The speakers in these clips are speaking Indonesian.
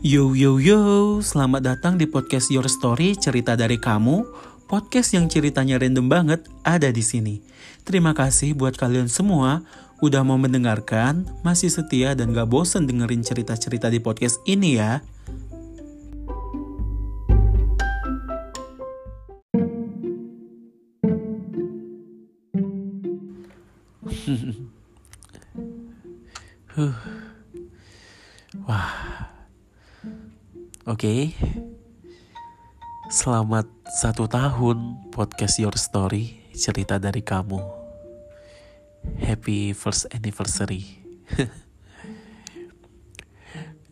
Yo yo yo, selamat datang di podcast Your Story cerita dari kamu. Podcast yang ceritanya random banget ada di sini. Terima kasih buat kalian semua udah mau mendengarkan, masih setia dan gak bosen dengerin cerita-cerita di podcast ini ya. Oke. Selamat satu tahun podcast Your Story cerita dari kamu. Happy first anniversary.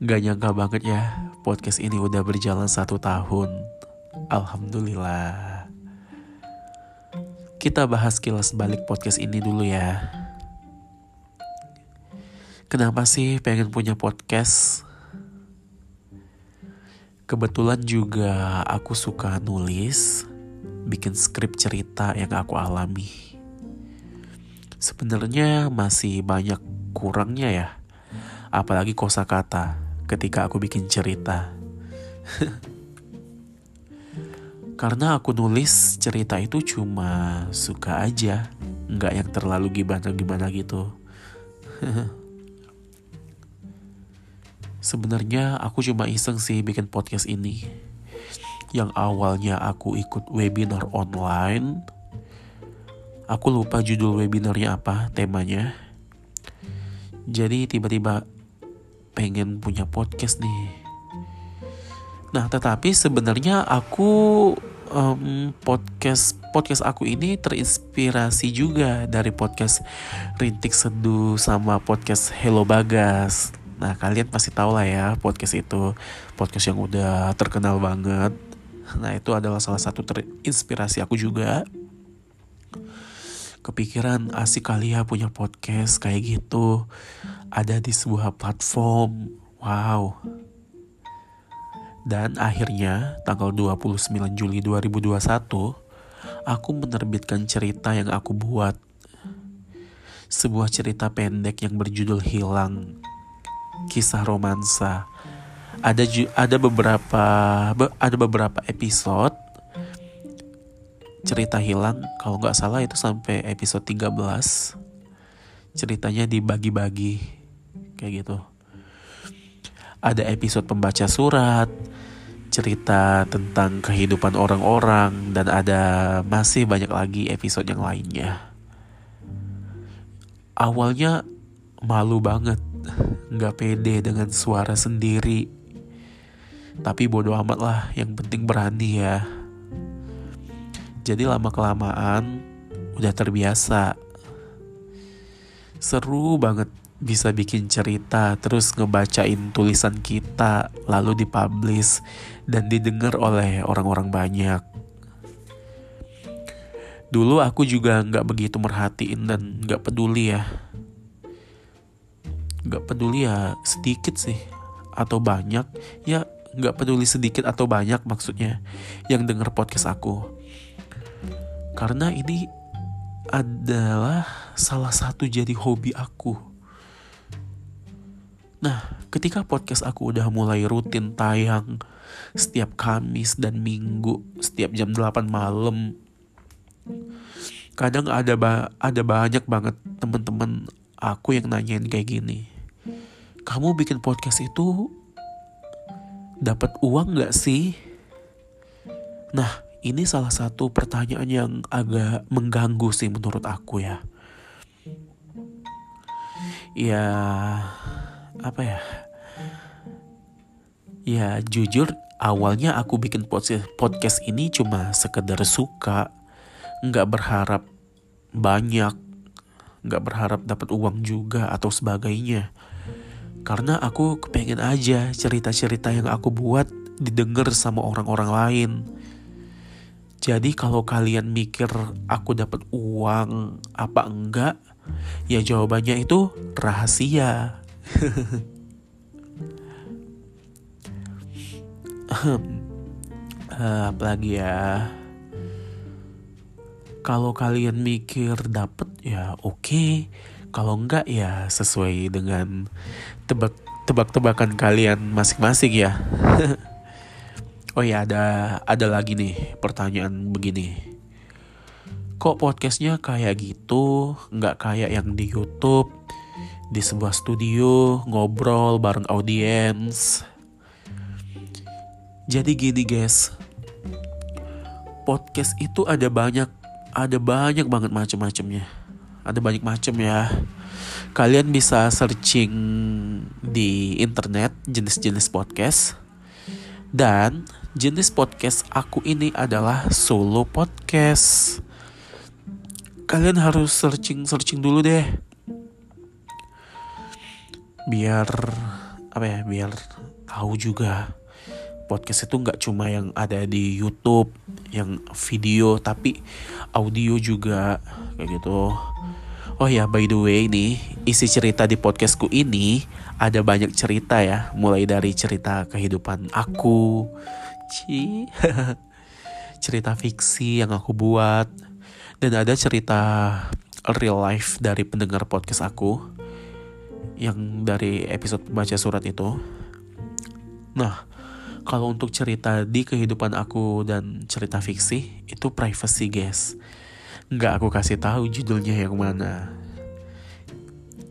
Gak nyangka banget ya podcast ini udah berjalan satu tahun. Alhamdulillah. Kita bahas kilas balik podcast ini dulu ya. Kenapa sih pengen punya podcast? Kebetulan juga aku suka nulis, bikin skrip cerita yang aku alami. Sebenarnya masih banyak kurangnya ya, apalagi kosakata ketika aku bikin cerita. Karena aku nulis cerita itu cuma suka aja, nggak yang terlalu gimana-gimana gitu. Sebenarnya aku cuma iseng sih bikin podcast ini. Yang awalnya aku ikut webinar online. Aku lupa judul webinarnya apa, temanya. Jadi tiba-tiba pengen punya podcast nih. Nah, tetapi sebenarnya aku um, podcast podcast aku ini terinspirasi juga dari podcast Rintik Seduh sama podcast Hello Bagas. Nah kalian pasti tahu lah ya podcast itu podcast yang udah terkenal banget. Nah itu adalah salah satu terinspirasi aku juga. Kepikiran asik kali ya punya podcast kayak gitu. Ada di sebuah platform. Wow. Dan akhirnya tanggal 29 Juli 2021 aku menerbitkan cerita yang aku buat. Sebuah cerita pendek yang berjudul Hilang kisah romansa. Ada ada beberapa ada beberapa episode. Cerita hilang kalau nggak salah itu sampai episode 13 ceritanya dibagi-bagi kayak gitu. Ada episode pembaca surat cerita tentang kehidupan orang-orang dan ada masih banyak lagi episode yang lainnya. Awalnya malu banget nggak pede dengan suara sendiri. Tapi bodoh amat lah, yang penting berani ya. Jadi lama kelamaan udah terbiasa. Seru banget bisa bikin cerita terus ngebacain tulisan kita lalu dipublish dan didengar oleh orang-orang banyak. Dulu aku juga nggak begitu merhatiin dan nggak peduli ya nggak peduli ya sedikit sih atau banyak. Ya nggak peduli sedikit atau banyak maksudnya yang denger podcast aku. Karena ini adalah salah satu jadi hobi aku. Nah ketika podcast aku udah mulai rutin tayang setiap Kamis dan Minggu setiap jam 8 malam kadang ada ba ada banyak banget temen-temen aku yang nanyain kayak gini kamu bikin podcast itu dapat uang gak sih? Nah, ini salah satu pertanyaan yang agak mengganggu sih menurut aku ya. Ya, apa ya? Ya, jujur awalnya aku bikin podcast ini cuma sekedar suka, nggak berharap banyak, nggak berharap dapat uang juga atau sebagainya. Karena aku kepengen aja cerita-cerita yang aku buat didengar sama orang-orang lain. Jadi kalau kalian mikir aku dapat uang apa enggak, ya jawabannya itu rahasia. uh, apalagi ya kalau kalian mikir dapet ya oke okay. Kalau enggak ya sesuai dengan tebak tebak-tebakan kalian masing-masing ya. oh ya ada ada lagi nih pertanyaan begini. Kok podcastnya kayak gitu, nggak kayak yang di YouTube, di sebuah studio ngobrol bareng audiens. Jadi gini guys, podcast itu ada banyak, ada banyak banget macam-macamnya. Ada banyak macam ya Kalian bisa searching di internet jenis-jenis podcast. Dan jenis podcast aku ini adalah solo podcast. Kalian harus searching-searching dulu deh. Biar apa ya, biar tahu juga podcast itu nggak cuma yang ada di YouTube yang video tapi audio juga kayak gitu Oh ya, by the way nih, isi cerita di podcastku ini ada banyak cerita ya, mulai dari cerita kehidupan aku, ci, cerita fiksi yang aku buat, dan ada cerita real life dari pendengar podcast aku yang dari episode baca surat itu. Nah, kalau untuk cerita di kehidupan aku dan cerita fiksi itu privacy guys nggak aku kasih tahu judulnya yang mana.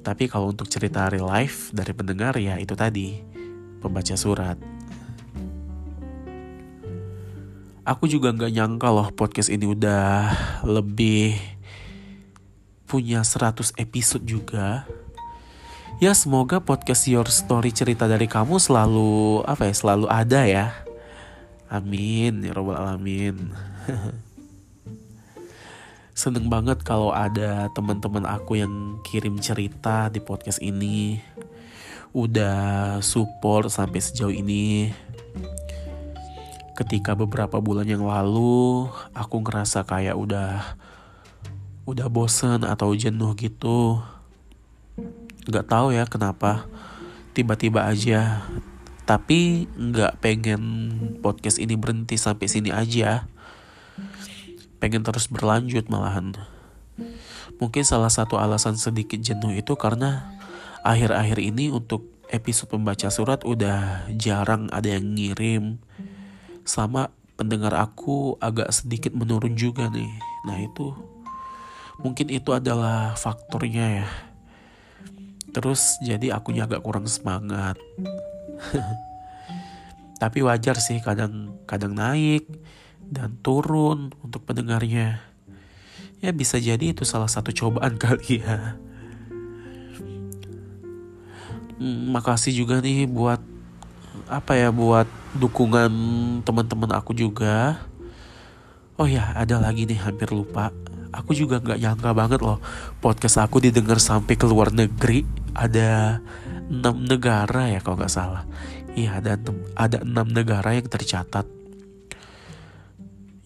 Tapi kalau untuk cerita real life dari pendengar ya itu tadi, pembaca surat. Aku juga nggak nyangka loh podcast ini udah lebih punya 100 episode juga. Ya semoga podcast Your Story cerita dari kamu selalu apa ya selalu ada ya. Amin ya robbal alamin. seneng banget kalau ada teman-teman aku yang kirim cerita di podcast ini. Udah support sampai sejauh ini. Ketika beberapa bulan yang lalu aku ngerasa kayak udah udah bosen atau jenuh gitu. Nggak tahu ya kenapa. Tiba-tiba aja. Tapi nggak pengen podcast ini berhenti sampai sini aja pengen terus berlanjut malahan. Mungkin salah satu alasan sedikit jenuh itu karena akhir-akhir ini untuk episode pembaca surat udah jarang ada yang ngirim. Sama pendengar aku agak sedikit menurun juga nih. Nah itu mungkin itu adalah faktornya ya. Terus jadi akunya agak kurang semangat. Tapi wajar sih kadang kadang naik, dan turun untuk pendengarnya. Ya bisa jadi itu salah satu cobaan kali ya. Hmm, makasih juga nih buat apa ya buat dukungan teman-teman aku juga. Oh ya ada lagi nih hampir lupa. Aku juga nggak nyangka banget loh podcast aku didengar sampai ke luar negeri. Ada enam negara ya kalau nggak salah. Iya ada ada enam negara yang tercatat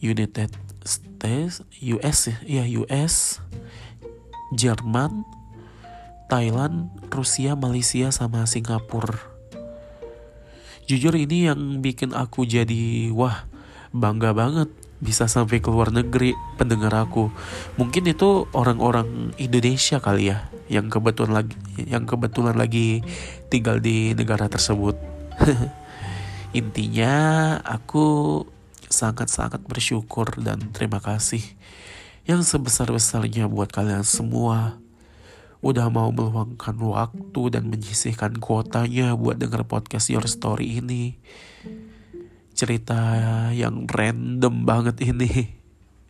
United States, US ya US, Jerman, Thailand, Rusia, Malaysia sama Singapura. Jujur ini yang bikin aku jadi wah bangga banget bisa sampai ke luar negeri pendengar aku. Mungkin itu orang-orang Indonesia kali ya yang kebetulan lagi yang kebetulan lagi tinggal di negara tersebut. Intinya aku sangat-sangat bersyukur dan terima kasih yang sebesar-besarnya buat kalian semua udah mau meluangkan waktu dan menyisihkan kuotanya buat denger podcast Your Story ini. Cerita yang random banget ini.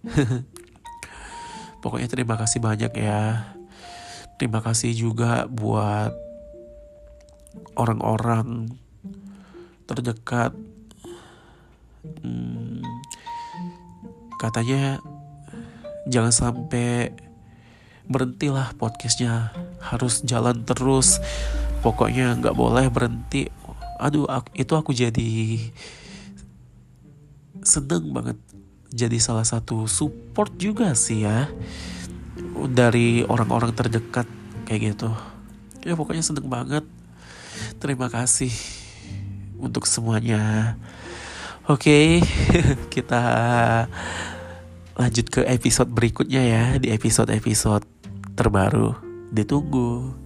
Pokoknya terima kasih banyak ya. Terima kasih juga buat orang-orang terdekat hmm, katanya jangan sampai berhentilah podcastnya. Harus jalan terus. Pokoknya nggak boleh berhenti. Aduh itu aku jadi seneng banget. Jadi salah satu support juga sih ya dari orang-orang terdekat kayak gitu. Ya pokoknya seneng banget. Terima kasih untuk semuanya. Oke, okay, kita lanjut ke episode berikutnya ya di episode-episode terbaru. Ditunggu.